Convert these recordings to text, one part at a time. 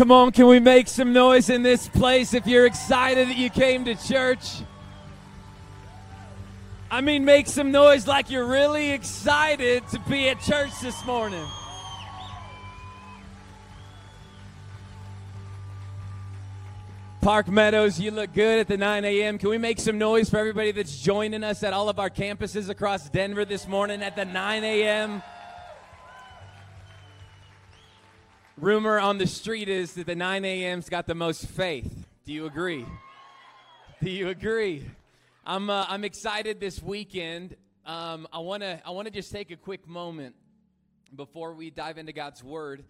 Come on, can we make some noise in this place if you're excited that you came to church? I mean, make some noise like you're really excited to be at church this morning. Park Meadows, you look good at the 9 a.m. Can we make some noise for everybody that's joining us at all of our campuses across Denver this morning at the 9 a.m.? Rumor on the street is that the 9 a.m.'s got the most faith. Do you agree? Do you agree? I'm, uh, I'm excited this weekend. Um, I want to I wanna just take a quick moment before we dive into God's Word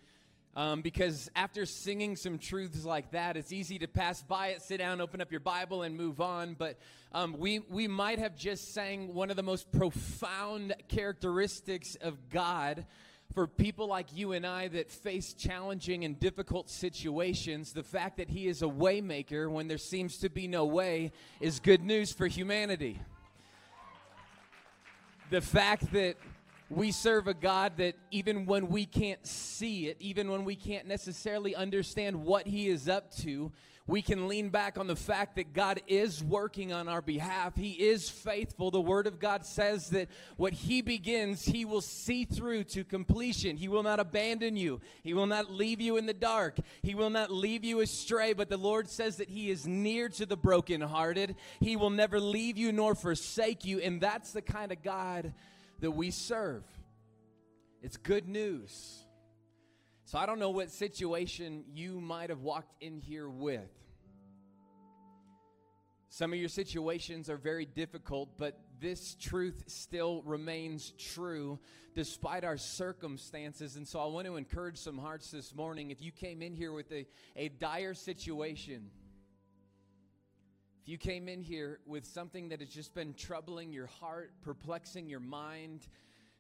um, because after singing some truths like that, it's easy to pass by it, sit down, open up your Bible, and move on. But um, we, we might have just sang one of the most profound characteristics of God for people like you and I that face challenging and difficult situations, the fact that He is a waymaker when there seems to be no way is good news for humanity. The fact that we serve a God that even when we can't see it, even when we can't necessarily understand what He is up to, we can lean back on the fact that God is working on our behalf. He is faithful. The Word of God says that what He begins, He will see through to completion. He will not abandon you, He will not leave you in the dark, He will not leave you astray. But the Lord says that He is near to the brokenhearted, He will never leave you nor forsake you. And that's the kind of God that we serve. It's good news. So I don't know what situation you might have walked in here with. Some of your situations are very difficult, but this truth still remains true despite our circumstances. And so I want to encourage some hearts this morning. If you came in here with a, a dire situation, you came in here with something that has just been troubling your heart, perplexing your mind,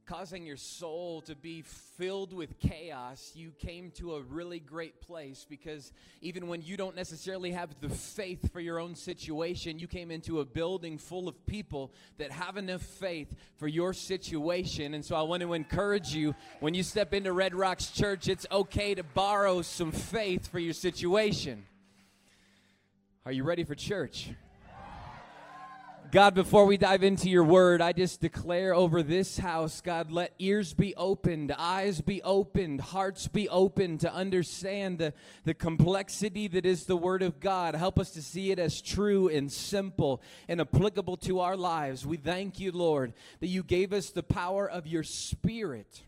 causing your soul to be filled with chaos, you came to a really great place because even when you don't necessarily have the faith for your own situation, you came into a building full of people that have enough faith for your situation. And so I want to encourage you when you step into Red Rocks Church, it's okay to borrow some faith for your situation. Are you ready for church? God, before we dive into your word, I just declare over this house, God, let ears be opened, eyes be opened, hearts be opened to understand the, the complexity that is the word of God. Help us to see it as true and simple and applicable to our lives. We thank you, Lord, that you gave us the power of your spirit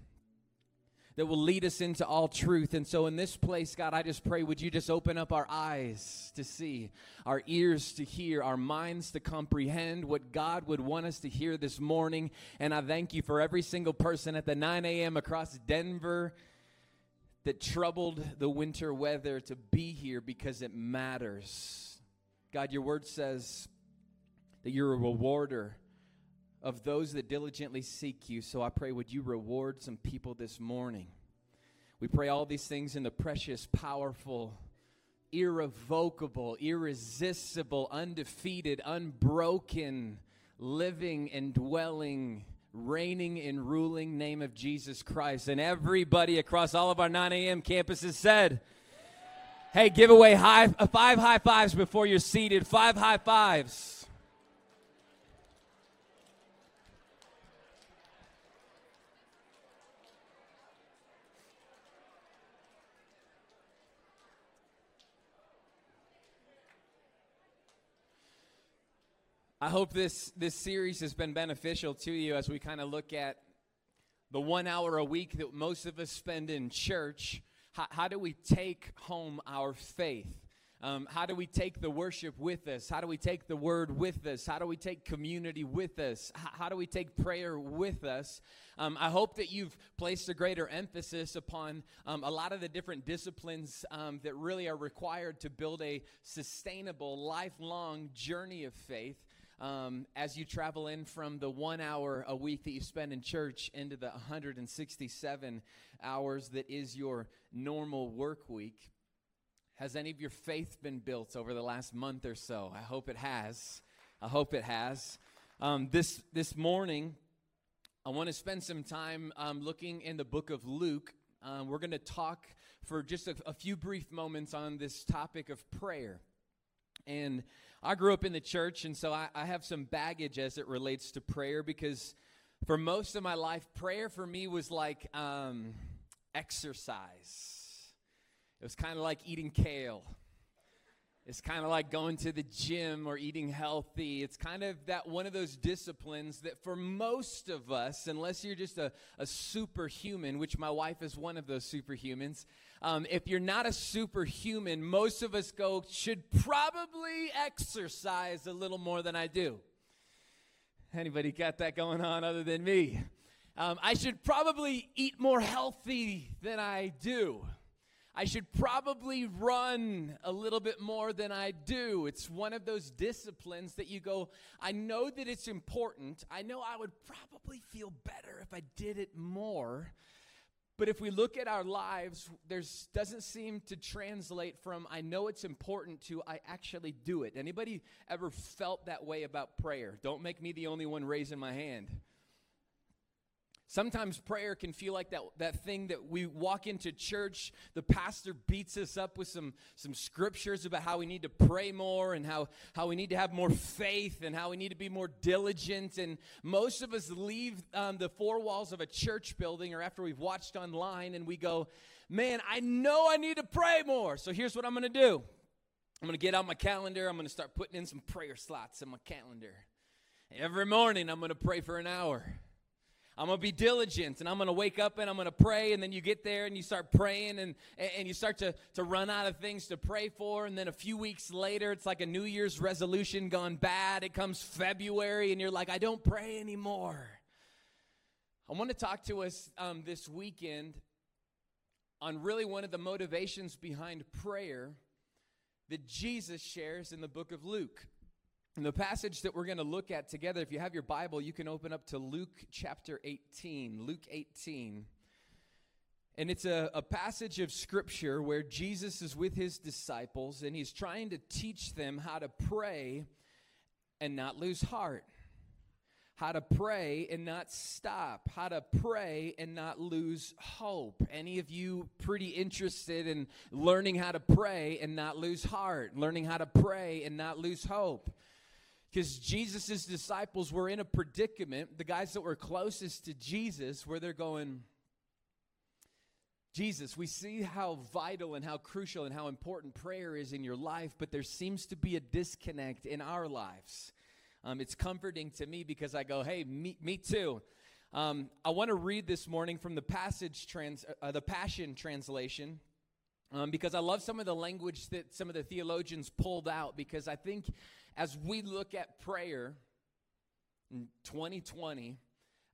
that will lead us into all truth. And so, in this place, God, I just pray, would you just open up our eyes to see, our ears to hear, our minds to comprehend what God would want us to hear this morning. And I thank you for every single person at the 9 a.m. across Denver that troubled the winter weather to be here because it matters. God, your word says that you're a rewarder of those that diligently seek you. So I pray, would you reward some people this morning? We pray all these things in the precious, powerful, irrevocable, irresistible, undefeated, unbroken, living and dwelling, reigning and ruling name of Jesus Christ. And everybody across all of our 9 a.m. campuses said, Hey, give away high, five high fives before you're seated. Five high fives. I hope this, this series has been beneficial to you as we kind of look at the one hour a week that most of us spend in church. How, how do we take home our faith? Um, how do we take the worship with us? How do we take the word with us? How do we take community with us? How, how do we take prayer with us? Um, I hope that you've placed a greater emphasis upon um, a lot of the different disciplines um, that really are required to build a sustainable, lifelong journey of faith um, as you travel in from the one hour a week that you spend in church into the 167 hours that is your normal work week. Has any of your faith been built over the last month or so? I hope it has. I hope it has. Um, this this morning, I want to spend some time um, looking in the book of Luke. Um, we're going to talk for just a, a few brief moments on this topic of prayer. And I grew up in the church, and so I, I have some baggage as it relates to prayer because for most of my life, prayer for me was like um, exercise. It was kind of like eating kale. It's kind of like going to the gym or eating healthy. It's kind of that one of those disciplines that for most of us, unless you're just a, a superhuman, which my wife is one of those superhumans, um, if you're not a superhuman, most of us go, should probably exercise a little more than I do. Anybody got that going on other than me? Um, I should probably eat more healthy than I do. I should probably run a little bit more than I do. It's one of those disciplines that you go, I know that it's important. I know I would probably feel better if I did it more. But if we look at our lives, there doesn't seem to translate from I know it's important to I actually do it. Anybody ever felt that way about prayer? Don't make me the only one raising my hand. Sometimes prayer can feel like that, that thing that we walk into church, the pastor beats us up with some, some scriptures about how we need to pray more and how, how we need to have more faith and how we need to be more diligent. And most of us leave um, the four walls of a church building or after we've watched online and we go, man, I know I need to pray more. So here's what I'm going to do I'm going to get out my calendar, I'm going to start putting in some prayer slots in my calendar. Every morning, I'm going to pray for an hour. I'm going to be diligent and I'm going to wake up and I'm going to pray. And then you get there and you start praying and, and you start to, to run out of things to pray for. And then a few weeks later, it's like a New Year's resolution gone bad. It comes February and you're like, I don't pray anymore. I want to talk to us um, this weekend on really one of the motivations behind prayer that Jesus shares in the book of Luke. And the passage that we're going to look at together, if you have your Bible, you can open up to Luke chapter 18. Luke 18. And it's a, a passage of scripture where Jesus is with his disciples and he's trying to teach them how to pray and not lose heart, how to pray and not stop, how to pray and not lose hope. Any of you pretty interested in learning how to pray and not lose heart, learning how to pray and not lose hope? Because Jesus' disciples were in a predicament, the guys that were closest to Jesus, where they're going, Jesus, we see how vital and how crucial and how important prayer is in your life, but there seems to be a disconnect in our lives. Um, it's comforting to me because I go, hey, me, me too. Um, I want to read this morning from the passage, trans, uh, the Passion Translation, um, because I love some of the language that some of the theologians pulled out, because I think as we look at prayer in 2020,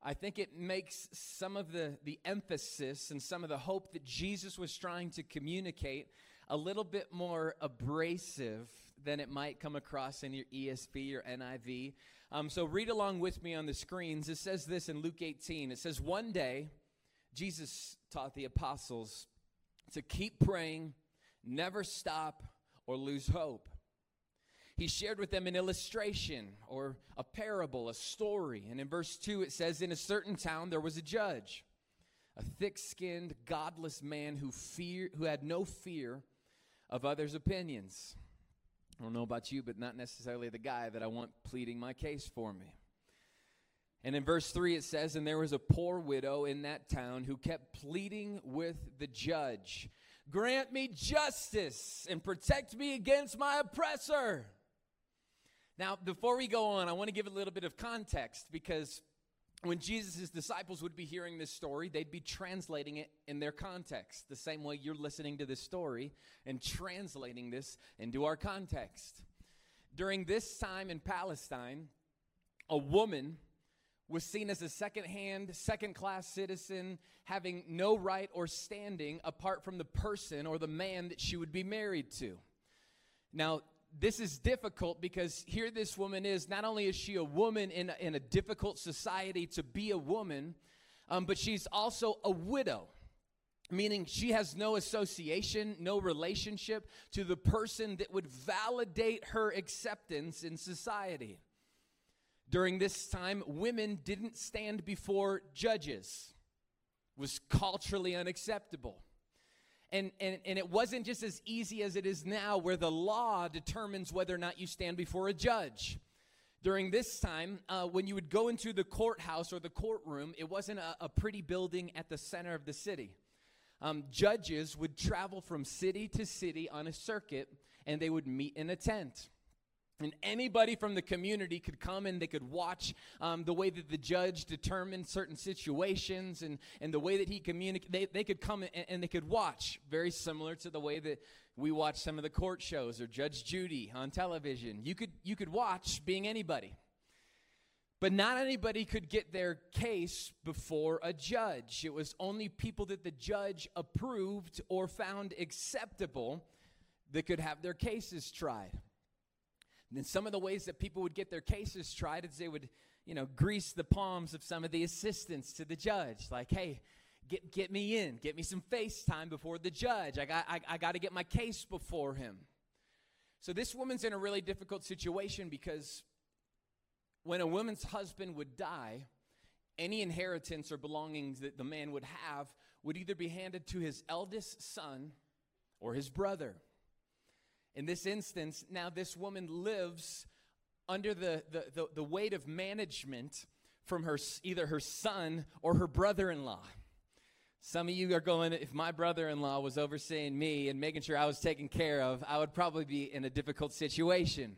I think it makes some of the, the emphasis and some of the hope that Jesus was trying to communicate a little bit more abrasive than it might come across in your ESV or NIV. Um, so read along with me on the screens. It says this in Luke 18. It says, One day, Jesus taught the apostles to keep praying, never stop, or lose hope he shared with them an illustration or a parable, a story. And in verse 2, it says, In a certain town there was a judge, a thick skinned, godless man who, fear, who had no fear of others' opinions. I don't know about you, but not necessarily the guy that I want pleading my case for me. And in verse 3, it says, And there was a poor widow in that town who kept pleading with the judge Grant me justice and protect me against my oppressor. Now, before we go on, I want to give a little bit of context because when Jesus' disciples would be hearing this story, they'd be translating it in their context, the same way you're listening to this story and translating this into our context. During this time in Palestine, a woman was seen as a second hand, second class citizen, having no right or standing apart from the person or the man that she would be married to. Now, this is difficult because here this woman is. Not only is she a woman in a, in a difficult society to be a woman, um, but she's also a widow, meaning she has no association, no relationship to the person that would validate her acceptance in society. During this time, women didn't stand before judges. It was culturally unacceptable. And, and, and it wasn't just as easy as it is now, where the law determines whether or not you stand before a judge. During this time, uh, when you would go into the courthouse or the courtroom, it wasn't a, a pretty building at the center of the city. Um, judges would travel from city to city on a circuit, and they would meet in a tent. And anybody from the community could come and they could watch um, the way that the judge determined certain situations and, and the way that he communicated. They, they could come and, and, they could watch, very similar to the way that we watch some of the court shows or Judge Judy on television. You could, you could watch being anybody. But not anybody could get their case before a judge. It was only people that the judge approved or found acceptable that could have their cases tried. And then some of the ways that people would get their cases tried is they would, you know, grease the palms of some of the assistants to the judge. Like, hey, get, get me in. Get me some FaceTime before the judge. I got, I, I got to get my case before him. So this woman's in a really difficult situation because when a woman's husband would die, any inheritance or belongings that the man would have would either be handed to his eldest son or his brother. In this instance, now this woman lives under the, the, the, the weight of management from her, either her son or her brother in law. Some of you are going, if my brother in law was overseeing me and making sure I was taken care of, I would probably be in a difficult situation.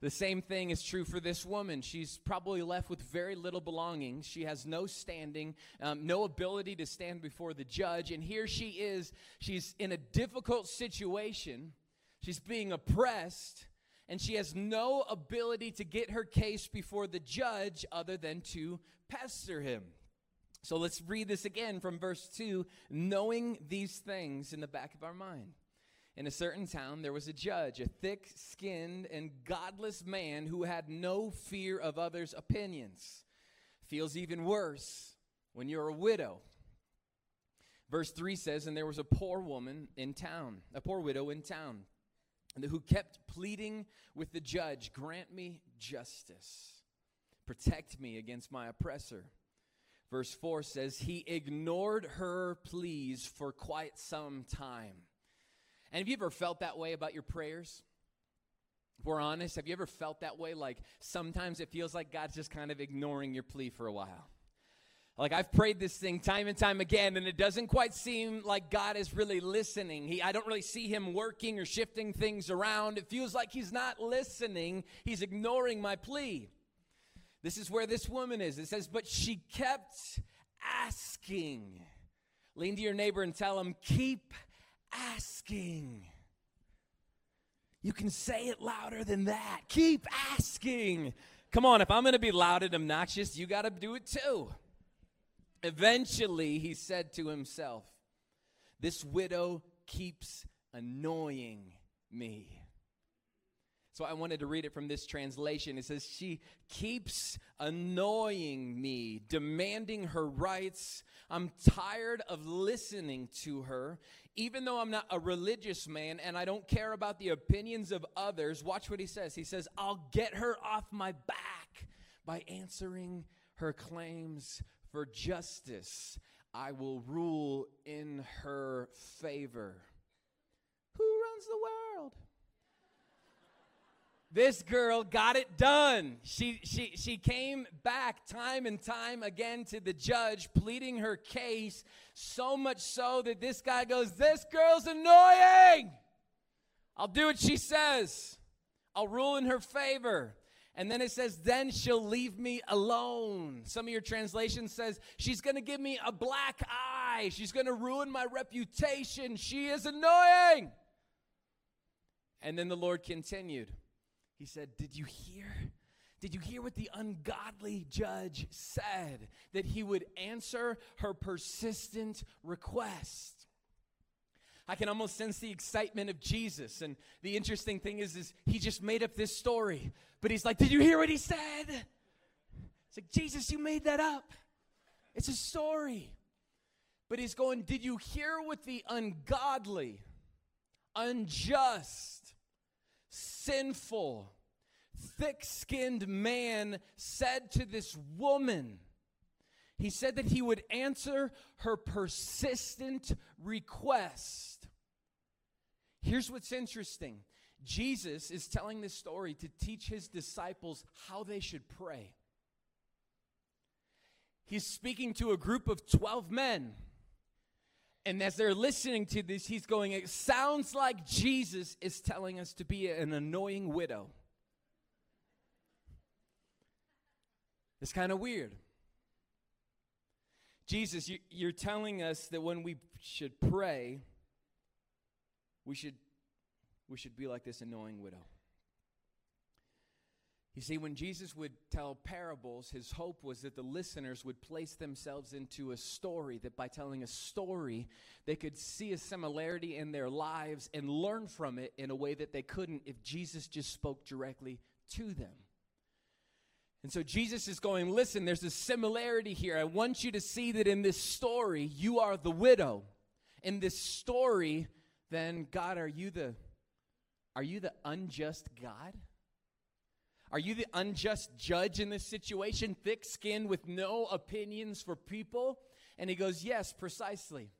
The same thing is true for this woman. She's probably left with very little belongings. She has no standing, um, no ability to stand before the judge. And here she is. She's in a difficult situation She's being oppressed, and she has no ability to get her case before the judge other than to pester him. So let's read this again from verse 2 knowing these things in the back of our mind. In a certain town, there was a judge, a thick skinned and godless man who had no fear of others' opinions. Feels even worse when you're a widow. Verse 3 says, And there was a poor woman in town, a poor widow in town who kept pleading with the judge, Grant me justice, protect me against my oppressor. Verse 4 says, He ignored her pleas for quite some time. And have you ever felt that way about your prayers? If we're honest, have you ever felt that way? Like sometimes it feels like God's just kind of ignoring your plea for a while. Like I've prayed this thing time and time again, and it doesn't quite seem like God is really listening. He, I don't really see him working or shifting things around. It feels like he's not listening. He's ignoring my plea. This is where this woman is. It says, but she kept asking. Lean to your neighbor and tell him, keep asking. You can say it louder than that. Keep asking. Come on, if I'm going to be loud and obnoxious, you got to do it too. Eventually, he said to himself, This widow keeps annoying me. So I wanted to read it from this translation. It says, She keeps annoying me, demanding her rights. I'm tired of listening to her. Even though I'm not a religious man and I don't care about the opinions of others, watch what he says. He says, I'll get her off my back by answering her claims for justice. I will rule in her favor. Who runs the world? This girl got it done. She, she, she came back time and time again to the judge, pleading her case, so much so that this guy goes, This girl's annoying. I'll do what she says, I'll rule in her favor. And then it says, then she'll leave me alone. Some of your translations says, she's going to give me a black eye. She's going to ruin my reputation. She is annoying. And then the Lord continued. He said, Did you hear? Did you hear what the ungodly judge said? That he would answer her persistent request. I can almost sense the excitement of Jesus. And the interesting thing is, is he just made up this story. But he's like, Did you hear what he said? It's like, Jesus, you made that up. It's a story. But he's going, Did you hear what the ungodly, unjust, sinful, thick skinned man said to this woman? He said that he would answer her persistent request. Here's what's interesting Jesus is telling this story to teach his disciples how they should pray. He's speaking to a group of 12 men. And as they're listening to this, he's going, It sounds like Jesus is telling us to be an annoying widow. It's kind of weird. Jesus, you, are telling us that when we should pray, we should, we should be like this annoying widow. You see, when Jesus would tell parables, his hope was that the listeners would place themselves into a story, that by telling a story, they could see a similarity in their lives and learn from it in a way that they couldn't if Jesus just spoke directly to them. And so Jesus is going, listen, there's a similarity here. I want you to see that in this story, you are the widow. In this story, then God, are you the are you the unjust God? Are you the unjust judge in this situation, thick skinned with no opinions for people? And he goes, Yes, precisely.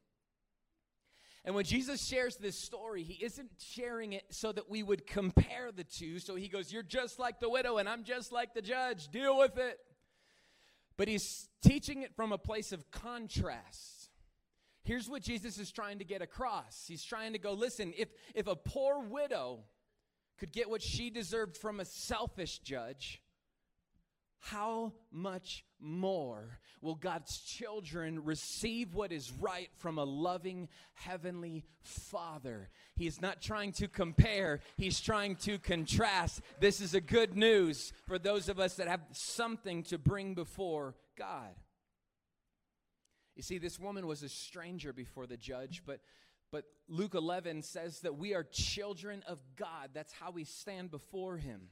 And when Jesus shares this story, he isn't sharing it so that we would compare the two. So he goes, You're just like the widow, and I'm just like the judge. Deal with it. But he's teaching it from a place of contrast. Here's what Jesus is trying to get across. He's trying to go, listen, if, if a poor widow could get what she deserved from a selfish judge, how much more will God's children receive what is right from a loving heavenly Father? He is not trying to compare, he's trying to contrast. This is a good news for those of us that have something to bring before God. You see, this woman was a stranger before the judge, but but Luke 11 says that we are children of God. That's how we stand before him.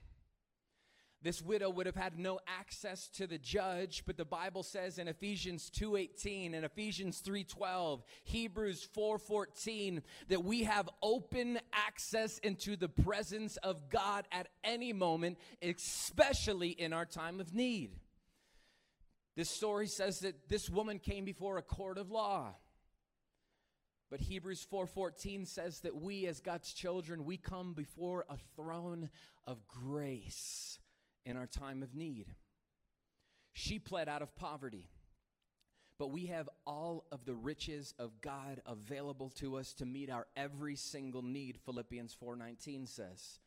This widow would have had no access to the judge, but the Bible says in Ephesians 2:18 and Ephesians 3:12, Hebrews 4:14 that we have open access into the presence of God at any moment, especially in our time of need. This story says that this woman came before a court of law. But Hebrews 4:14 says that we as God's children, we come before a throne of grace in our time of need. She pled out of poverty. But we have all of the riches of God available to us to meet our every single need, Philippians 4:19 says.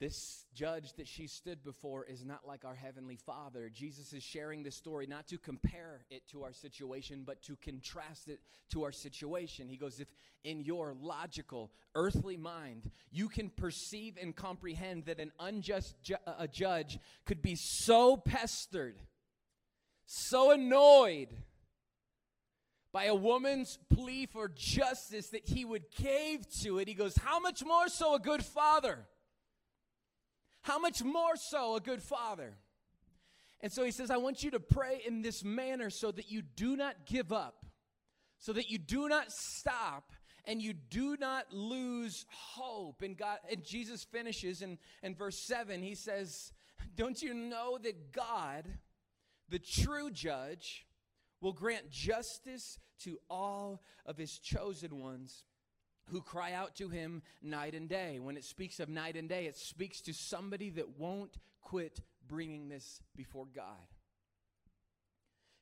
This judge that she stood before is not like our Heavenly Father. Jesus is sharing this story not to compare it to our situation, but to contrast it to our situation. He goes, If in your logical, earthly mind you can perceive and comprehend that an unjust ju- uh, a judge could be so pestered, so annoyed by a woman's plea for justice that he would cave to it, he goes, How much more so a good father? How much more so a good father? And so he says, I want you to pray in this manner so that you do not give up, so that you do not stop, and you do not lose hope. And God and Jesus finishes in, in verse 7, he says, Don't you know that God, the true judge, will grant justice to all of his chosen ones? Who cry out to him night and day. When it speaks of night and day, it speaks to somebody that won't quit bringing this before God.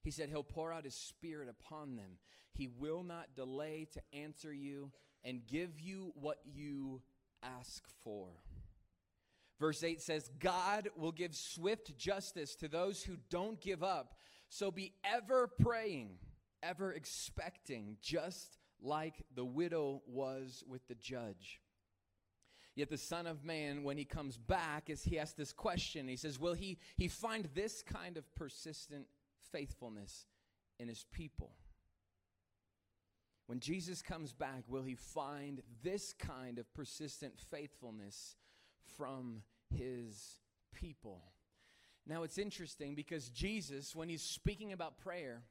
He said he'll pour out his spirit upon them. He will not delay to answer you and give you what you ask for. Verse 8 says, God will give swift justice to those who don't give up. So be ever praying, ever expecting, just like the widow was with the judge. Yet the Son of Man, when he comes back, is he asks this question. He says, Will he, he find this kind of persistent faithfulness in his people? When Jesus comes back, will he find this kind of persistent faithfulness from his people? Now it's interesting because Jesus, when he's speaking about prayer,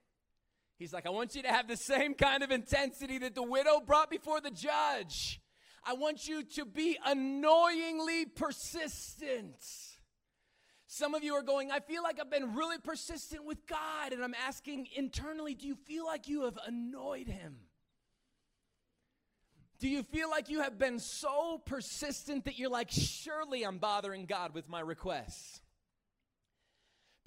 He's like, I want you to have the same kind of intensity that the widow brought before the judge. I want you to be annoyingly persistent. Some of you are going, I feel like I've been really persistent with God, and I'm asking internally, do you feel like you have annoyed Him? Do you feel like you have been so persistent that you're like, surely I'm bothering God with my requests?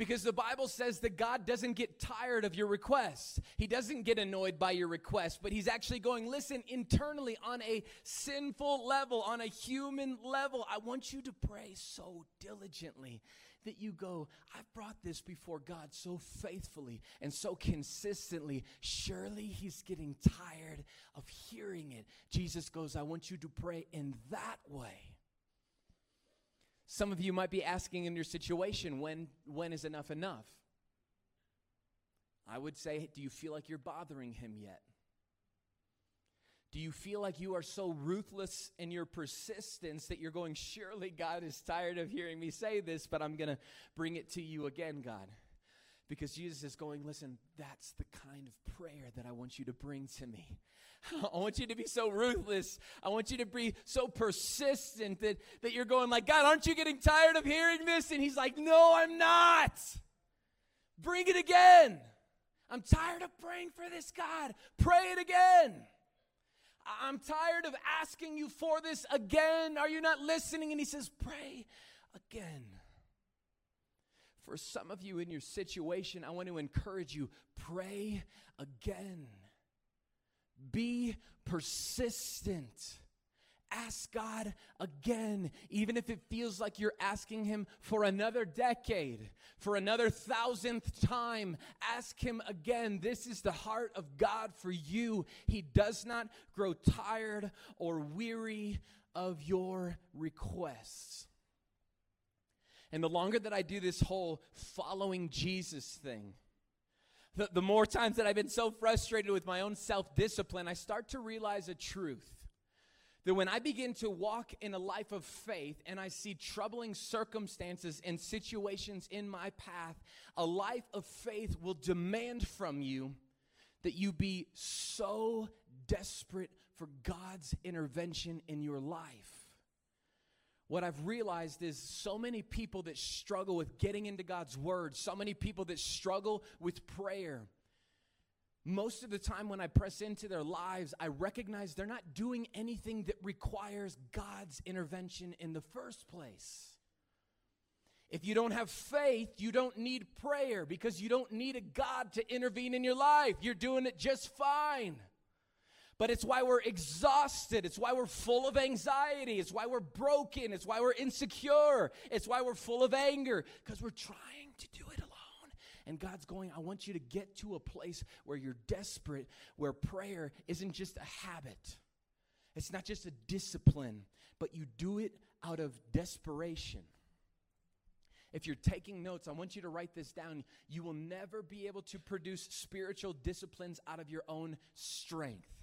Because the Bible says that God doesn't get tired of your requests. He doesn't get annoyed by your requests, but He's actually going, listen, internally on a sinful level, on a human level, I want you to pray so diligently that you go, I've brought this before God so faithfully and so consistently. Surely He's getting tired of hearing it. Jesus goes, I want you to pray in that way. Some of you might be asking in your situation, when, when is enough enough? I would say, do you feel like you're bothering him yet? Do you feel like you are so ruthless in your persistence that you're going, surely God is tired of hearing me say this, but I'm going to bring it to you again, God? Because Jesus is going, listen, that's the kind of prayer that I want you to bring to me. I want you to be so ruthless. I want you to be so persistent that, that you're going like, God, aren't you getting tired of hearing this? And he's like, no, I'm not. Bring it again. I'm tired of praying for this, God. Pray it again. I'm tired of asking you for this again. Are you not listening? And he says, pray again. For some of you in your situation, I want to encourage you pray again. Be persistent. Ask God again, even if it feels like you're asking Him for another decade, for another thousandth time. Ask Him again. This is the heart of God for you. He does not grow tired or weary of your requests. And the longer that I do this whole following Jesus thing, the, the more times that I've been so frustrated with my own self discipline, I start to realize a truth. That when I begin to walk in a life of faith and I see troubling circumstances and situations in my path, a life of faith will demand from you that you be so desperate for God's intervention in your life what I've realized is so many people that struggle with getting into God's word, so many people that struggle with prayer. Most of the time, when I press into their lives, I recognize they're not doing anything that requires God's intervention in the first place. If you don't have faith, you don't need prayer because you don't need a God to intervene in your life. You're doing it just fine but it's why we're exhausted. It's why we're full of anxiety. It's why we're broken. It's why we're insecure. It's why we're full of anger because we're trying to do it alone. And God's going, I want you to get to a place where you're desperate, where prayer isn't just a habit, it's not just a discipline, but you do it out of desperation. If you're taking notes, I want you to write this down. You will never be able to produce spiritual disciplines out of your own strength.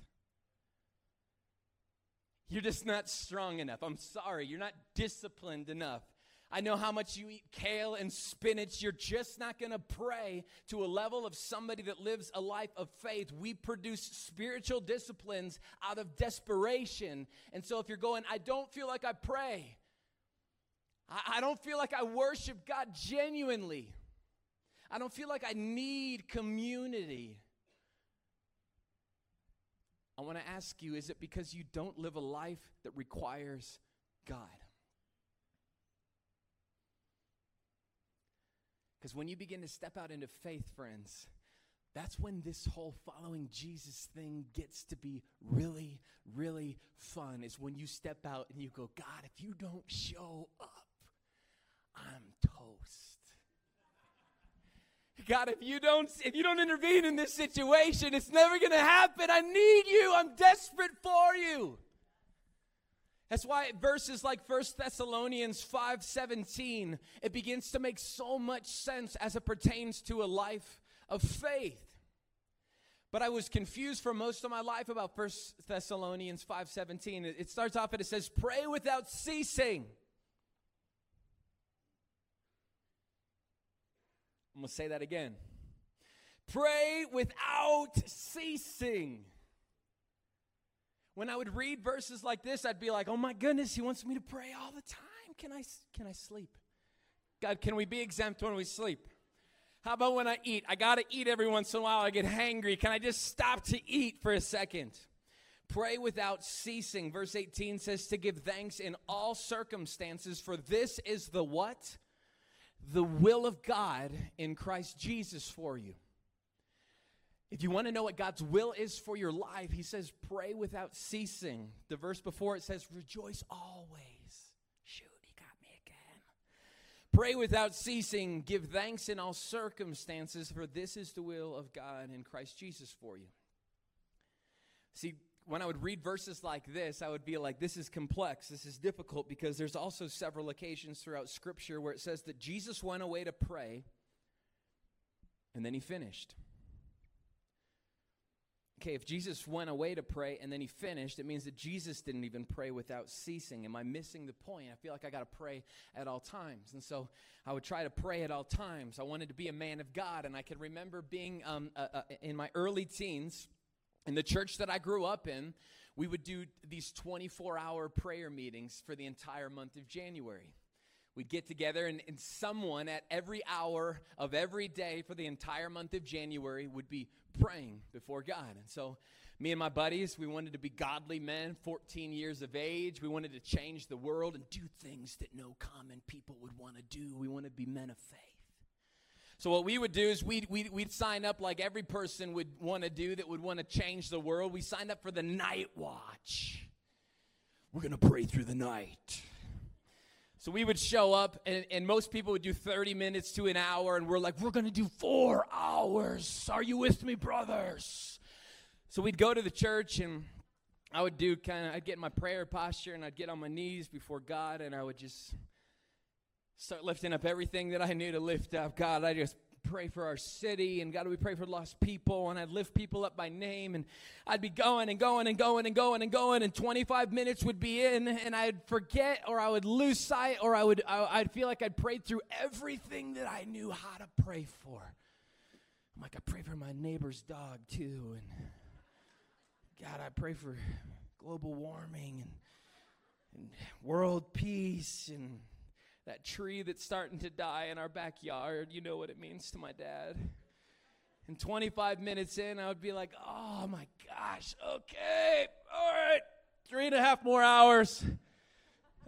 You're just not strong enough. I'm sorry. You're not disciplined enough. I know how much you eat kale and spinach. You're just not going to pray to a level of somebody that lives a life of faith. We produce spiritual disciplines out of desperation. And so if you're going, I don't feel like I pray, I, don't feel like I worship God genuinely, I don't feel like I need community. I want to ask you is it because you don't live a life that requires God? Because when you begin to step out into faith, friends, that's when this whole following Jesus thing gets to be really, really fun. Is when you step out and you go, God, if you don't show up, I'm God, if you don't if you don't intervene in this situation, it's never going to happen. I need you. I'm desperate for you. That's why verses like 1 Thessalonians 5:17 it begins to make so much sense as it pertains to a life of faith. But I was confused for most of my life about 1 Thessalonians 5:17. It starts off and it says pray without ceasing. I'm going to say that again. Pray without ceasing. When I would read verses like this, I'd be like, "Oh my goodness, he wants me to pray all the time. Can I can I sleep? God, can we be exempt when we sleep? How about when I eat? I got to eat every once in a while. I get hangry. Can I just stop to eat for a second? Pray without ceasing. Verse 18 says to give thanks in all circumstances, for this is the what? The will of God in Christ Jesus for you. If you want to know what God's will is for your life, he says, pray without ceasing. The verse before it says, rejoice always. Shoot, he got me again. Pray without ceasing. Give thanks in all circumstances, for this is the will of God in Christ Jesus for you. See, when I would read verses like this, I would be like, this is complex, this is difficult, because there's also several occasions throughout Scripture where it says that Jesus went away to pray and then he finished. Okay, if Jesus went away to pray and then he finished, it means that Jesus didn't even pray without ceasing. Am I missing the point? I feel like I got to pray at all times. And so I would try to pray at all times. I wanted to be a man of God. And I can remember being um, uh, uh, in my early teens in the church that I grew up in, we would do these 24 hour prayer meetings for the entire month of January. We'd get together, and, and, someone at every hour of every day for the entire month of January would be praying before God. And so, me and my buddies, we wanted to be godly men, 14 years of age. We wanted to change the world and do things that no common people would want to do. We want to be men of faith. So, what we would do is we'd, we'd, we'd sign up like every person would want to do that would want to change the world. We signed up for the night watch. We're going to pray through the night. So we would show up, and, and most people would do 30 minutes to an hour, and we're like, we're going to do four hours. Are you with me, brothers? So we'd go to the church, and I would do kind of, I'd get in my prayer posture, and I'd get on my knees before God, and I would just start lifting up everything that I knew to lift up. God, I just pray for our city and God, we pray for lost people and I'd lift people up by name and I'd be going and going and going and going and going and 25 minutes would be in and I'd forget or I would lose sight or I would I, would feel like I'd prayed through everything that I knew how to pray for. I'm like I pray for my neighbor's dog too and God, I pray for global warming and, and world peace and that tree that's starting to die in our backyard. You know what it means to my dad. And 25 minutes in, I would be like, oh my gosh, okay, all right, three and a half more hours.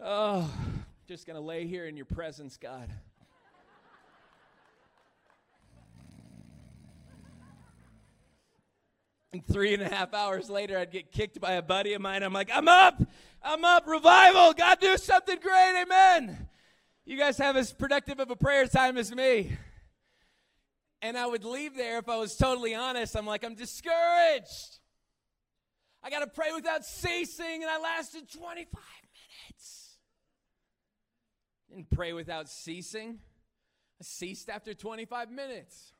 Oh, just gonna lay here in your presence, God. And three and a half hours later, I'd get kicked by a buddy of mine. I'm like, I'm up, I'm up, revival, God do something great, amen. You guys have as productive of a prayer time as me. And I would leave there if I was totally honest. I'm like, I'm discouraged. I got to pray without ceasing, and I lasted 25 minutes. Didn't pray without ceasing. I ceased after 25 minutes.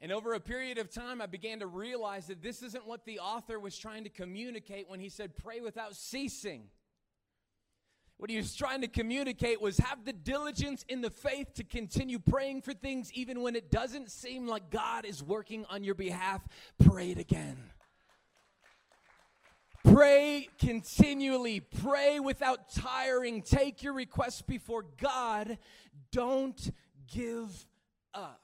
And over a period of time, I began to realize that this isn't what the author was trying to communicate when he said, pray without ceasing. What he was trying to communicate was have the diligence in the faith to continue praying for things even when it doesn't seem like God is working on your behalf. Pray it again. Pray continually. Pray without tiring. Take your requests before God. Don't give up.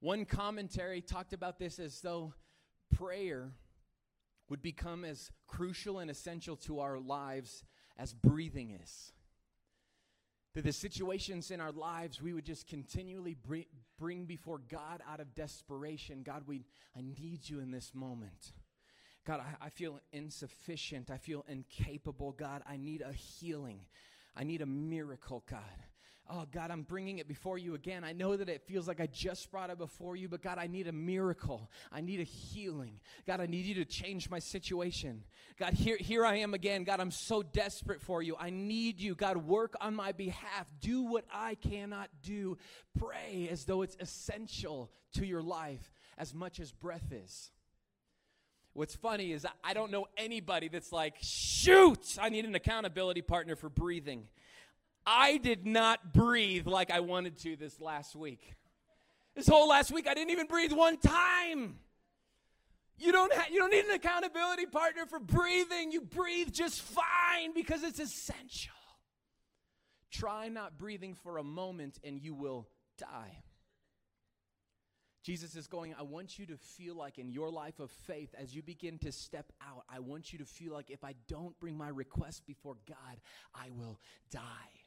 One commentary talked about this as though prayer would become as crucial and essential to our lives as breathing is. That the situations in our lives we would just continually bring before God out of desperation. God, we, I need you in this moment. God, I, I feel insufficient. I feel incapable. God, I need a healing. I need a miracle, God. Oh, God, I'm bringing it before you again. I know that it feels like I just brought it before you, but God, I need a miracle. I need a healing. God, I need you to change my situation. God, here, here I am again. God, I'm so desperate for you. I need you. God, work on my behalf. Do what I cannot do. Pray as though it's essential to your life as much as breath is. What's funny is I don't know anybody that's like, shoot, I need an accountability partner for breathing. I did not breathe like I wanted to this last week. This whole last week, I didn't even breathe one time. You don't, ha- you don't need an accountability partner for breathing. You breathe just fine because it's essential Try not breathing for a moment and you will die. Jesus is going, I want you to feel like in your life of faith, as you begin to step out, I want you to feel like if I don't bring my request before God, I will die.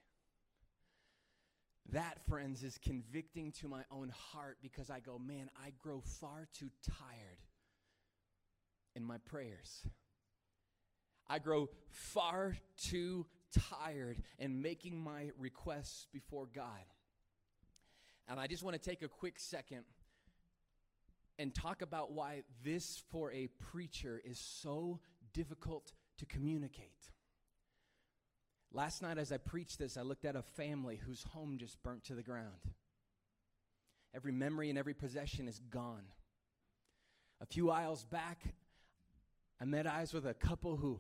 That, friends, is convicting to my own heart because I go, man, I grow far too tired in my prayers. I grow far too tired in making my requests before God. And I just want to take a quick second and talk about why this for a preacher is so difficult to communicate. Last night, as I preached this, I looked at a family whose home just burnt to the ground. Every memory and every possession is gone. A few aisles back, I met eyes with a couple who,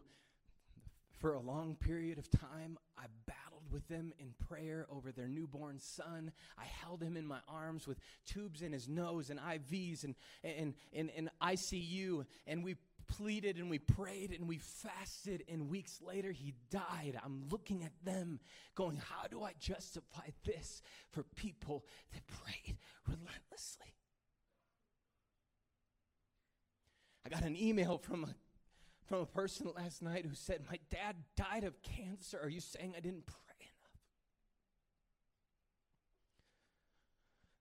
for a long period of time, I battled with them in prayer over their newborn son. I held him in my arms with tubes in his nose and IVs and, and, and, and ICU, and we pleaded and we prayed and we fasted, and weeks later he died. I'm looking at them going, How do I justify this for people that prayed relentlessly? I got an email from a from a person last night who said, My dad died of cancer. Are you saying I didn't pray enough?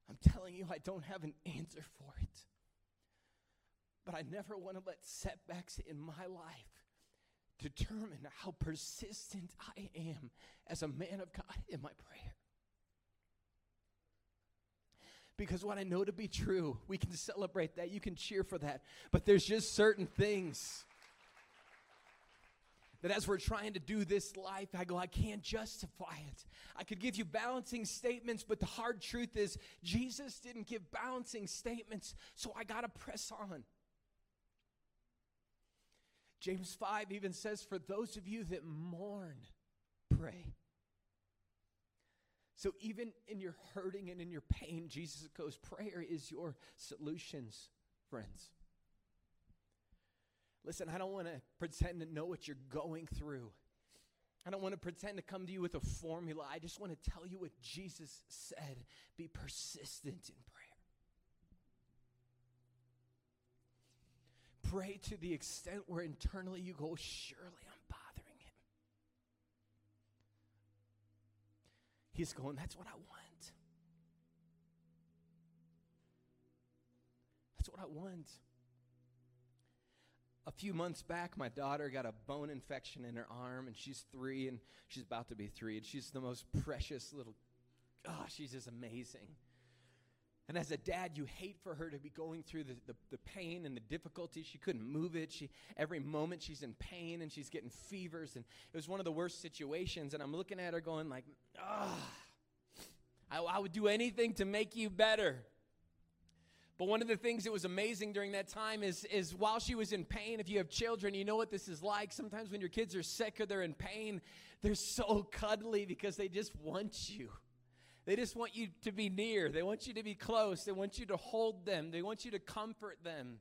I'm telling you, I don't have an answer for it. But I never want to let setbacks in my life determine how persistent I am as a man of God in my prayer. Because what I know to be true, we can celebrate that. You can cheer for that. But there's just certain things that as we're trying to do this life, I go, I can't justify it. I could give you balancing statements, but the hard truth is, Jesus didn't give balancing statements, so I got to press on. James 5 even says, For those of you that mourn, pray. So even in your hurting and in your pain, Jesus goes, Prayer is your solutions, friends. Listen, I don't want to pretend to know what you're going through. I don't want to pretend to come to you with a formula. I just want to tell you what Jesus said be persistent in prayer. Pray to the extent where internally you go, surely I'm bothering him. He's going, that's what I want. That's what I want. A few months back, my daughter got a bone infection in her arm, and she's three, and she's about to be three, and she's the most precious little, oh, she's just amazing. And as a dad, you hate for her to be going through the, the, the, pain and the difficulty. She couldn't move it. She every moment she's in pain and she's getting fevers. And it was one of the worst situations. And I'm looking at her going like, ah, I, I would do anything to make you better. But one of the things that was amazing during that time is, is while she was in pain, if you have children, you know what this is like. Sometimes when your kids are sick or they're in pain, they're so cuddly because they just want you. They just want you to be near. They want you to be close. They want you to hold them. They want you to comfort them.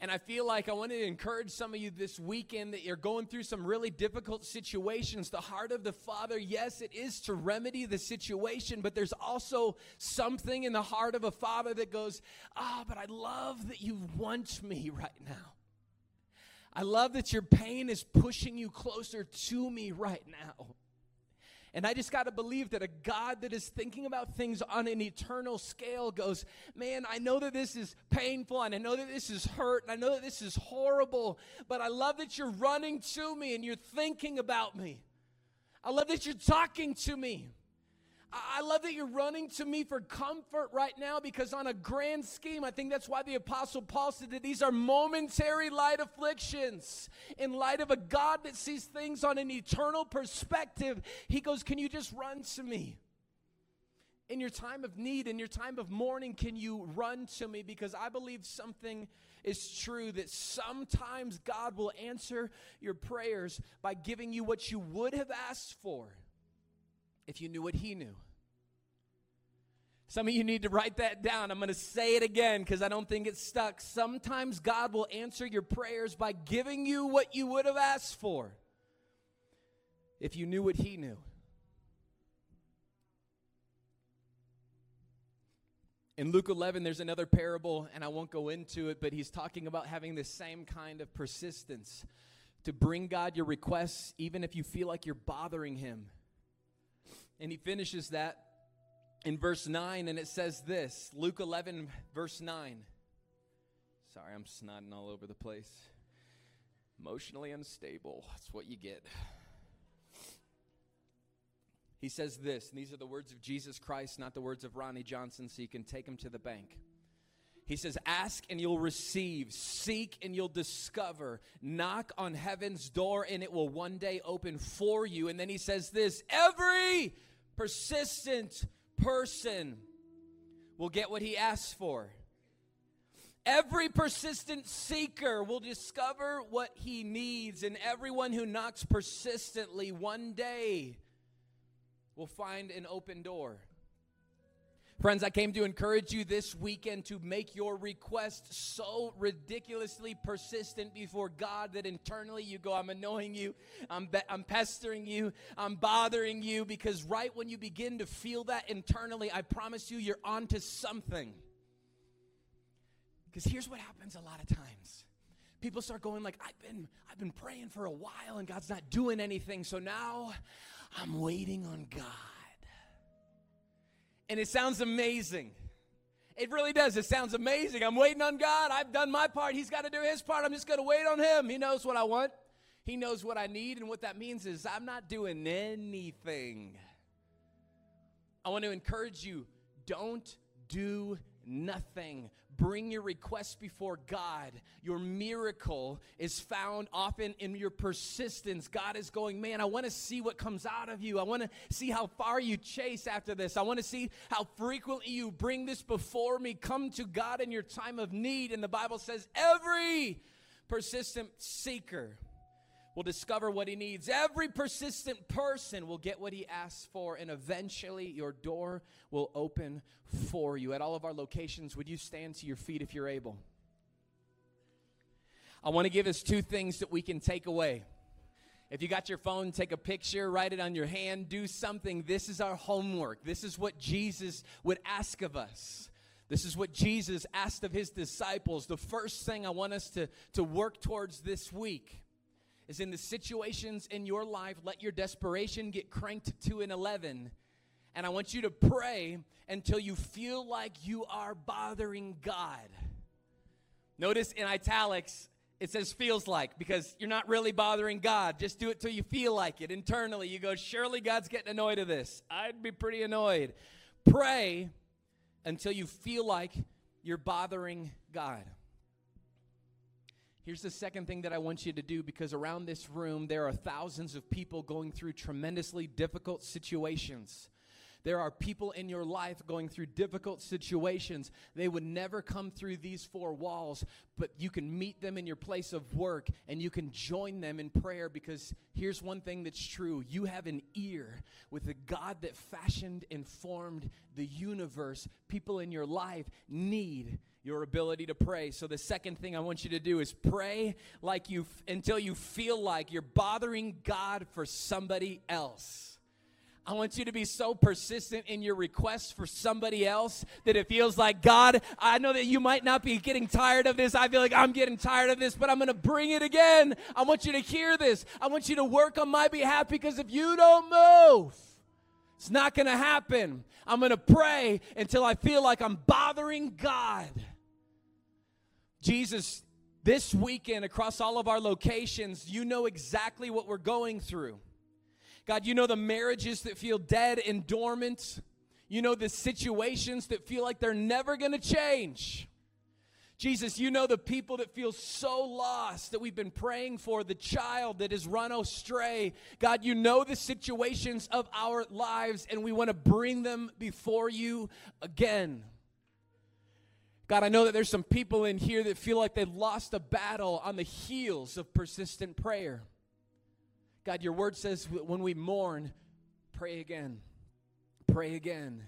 And I feel like I want to encourage some of you this weekend that you're going through some really difficult situations. The heart of the Father, yes, it is to remedy the situation, but there's also something in the heart of a Father that goes, Ah, oh, but I love that you want me right now. I love that your pain is pushing you closer to me right now. And I just got to believe that a God that is thinking about things on an eternal scale goes, Man, I know that this is painful and I know that this is hurt and I know that this is horrible, but I love that you're running to me and you're thinking about me. I love that you're talking to me. I love that you're running to me for comfort right now because, on a grand scheme, I think that's why the Apostle Paul said that these are momentary light afflictions. In light of a God that sees things on an eternal perspective, he goes, Can you just run to me? In your time of need, in your time of mourning, can you run to me? Because I believe something is true that sometimes God will answer your prayers by giving you what you would have asked for if you knew what he knew. Some of you need to write that down. I'm going to say it again because I don't think it's stuck. Sometimes God will answer your prayers by giving you what you would have asked for if you knew what he knew. In Luke 11, there's another parable, and I won't go into it, but he's talking about having the same kind of persistence to bring God your requests, even if you feel like you're bothering him. And he finishes that in verse 9, and it says this Luke 11, verse 9. Sorry, I'm snotting all over the place. Emotionally unstable. That's what you get. He says this, and these are the words of Jesus Christ, not the words of Ronnie Johnson, so you can take them to the bank. He says, Ask and you'll receive, seek and you'll discover, knock on heaven's door and it will one day open for you. And then he says this every persistent person will get what he asks for. Every persistent seeker will discover what he needs, and everyone who knocks persistently one day will find an open door. Friends, I came to encourage you this weekend to make your request so ridiculously persistent before God that internally you go, I'm annoying you, I'm, be- I'm pestering you, I'm bothering you, because right when you begin to feel that internally, I promise you, you're onto something. Because here's what happens a lot of times. People start going like i've been i've been praying for a while and god's not doing anything. So now I'm waiting on God. And it sounds amazing. It really does. It sounds amazing. I'm waiting on God. I've done my part. He's got to do his part. I'm just going to wait on him. He knows what I want, he knows what I need. And what that means is I'm not doing anything. I want to encourage you don't do nothing. Bring your request before God. Your miracle is found often in your persistence. God is going, man, I want to see what comes out of you. I want to see how far you chase after this. I want to see how frequently you bring this before me. Come to God in your time of need. And the Bible says, every persistent seeker will discover what he needs. Every persistent person will get what he asks for, and eventually your door will open for you. At all of our locations, would you stand to your feet if you're able? I want to give us two things that we can take away. If you got your phone, take a picture, write it on your hand, do something. This is our homework. This is what Jesus would ask of us. This is what Jesus asked of his disciples. The first thing I want us to, to work towards this week is in the situations in your life, let your desperation get cranked to an 11. And I want you to pray until you feel like you are bothering God. Notice in italics, it says feels like because you're not really bothering God. Just do it till you feel like it. Internally, you go, surely God's getting annoyed of this. I'd be pretty annoyed. Pray until you feel like you're bothering God. Here's the second thing that I want you to do because around this room, there are thousands of people going through tremendously difficult situations. There are people in your life going through difficult situations. They would never come through these four walls, but you can meet them in your place of work and you can join them in prayer because here's one thing that's true you have an ear with the God that fashioned and formed the universe. People in your life need your ability to pray. So the second thing I want you to do is pray like you until you feel like you're bothering God for somebody else. I want you to be so persistent in your requests for somebody else that it feels like, God, I know that you might not be getting tired of this. I feel like I'm getting tired of this, but I'm going to bring it again. I want you to hear this. I want you to work on my behalf because if you don't move, it's not going to happen. I'm going to pray until I feel like I'm bothering God. Jesus, this weekend across all of our locations, you know exactly what we're going through. God, you know the marriages that feel dead and dormant. You know the situations that feel like they're never going to change. Jesus, you know the people that feel so lost that we've been praying for, the child that has run astray. God, you know the situations of our lives, and we want to bring them before you again. God, I know that there's some people in here that feel like they've lost a battle on the heels of persistent prayer. God, your word says when we mourn, pray again, pray again,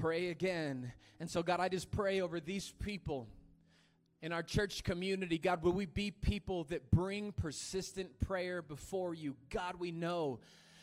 pray again. And so, God, I just pray over these people in our church community. God, will we be people that bring persistent prayer before you? God, we know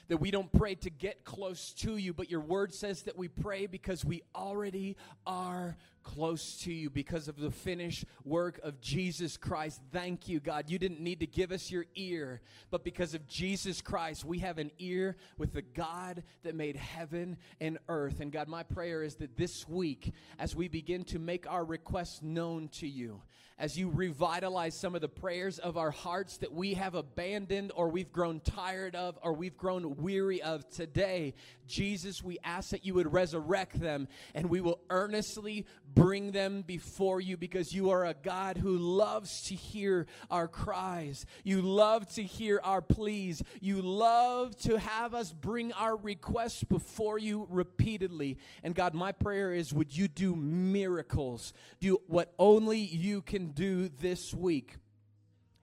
that we don't pray to get close to you, but your word says that we pray because we already are close to you because of the finished work of Jesus Christ. Thank you, God. You didn't need to give us your ear, but because of Jesus Christ, we have an ear with the God that made heaven and earth. And God, my prayer is that this week, as we begin to make our requests known to you, as you revitalize some of the prayers of our hearts that we have abandoned or we've grown tired of or we've grown weary of today, Jesus, we ask that you would resurrect them and we will earnestly bring them before you because you are a God who loves to hear our cries. You love to hear our pleas. You love to have us bring our requests before you repeatedly. And God, my prayer is would you do miracles? Do what only you can do this week.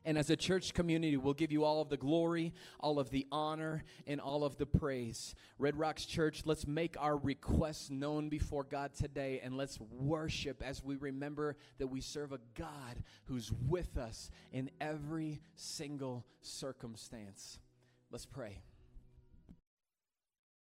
And as a church community, we'll give you all of the glory, all of the honor, and all of the praise. Red Rocks Church, let's make our requests known before God today and let's worship as we remember that we serve a God who's with us in every single circumstance. Let's pray.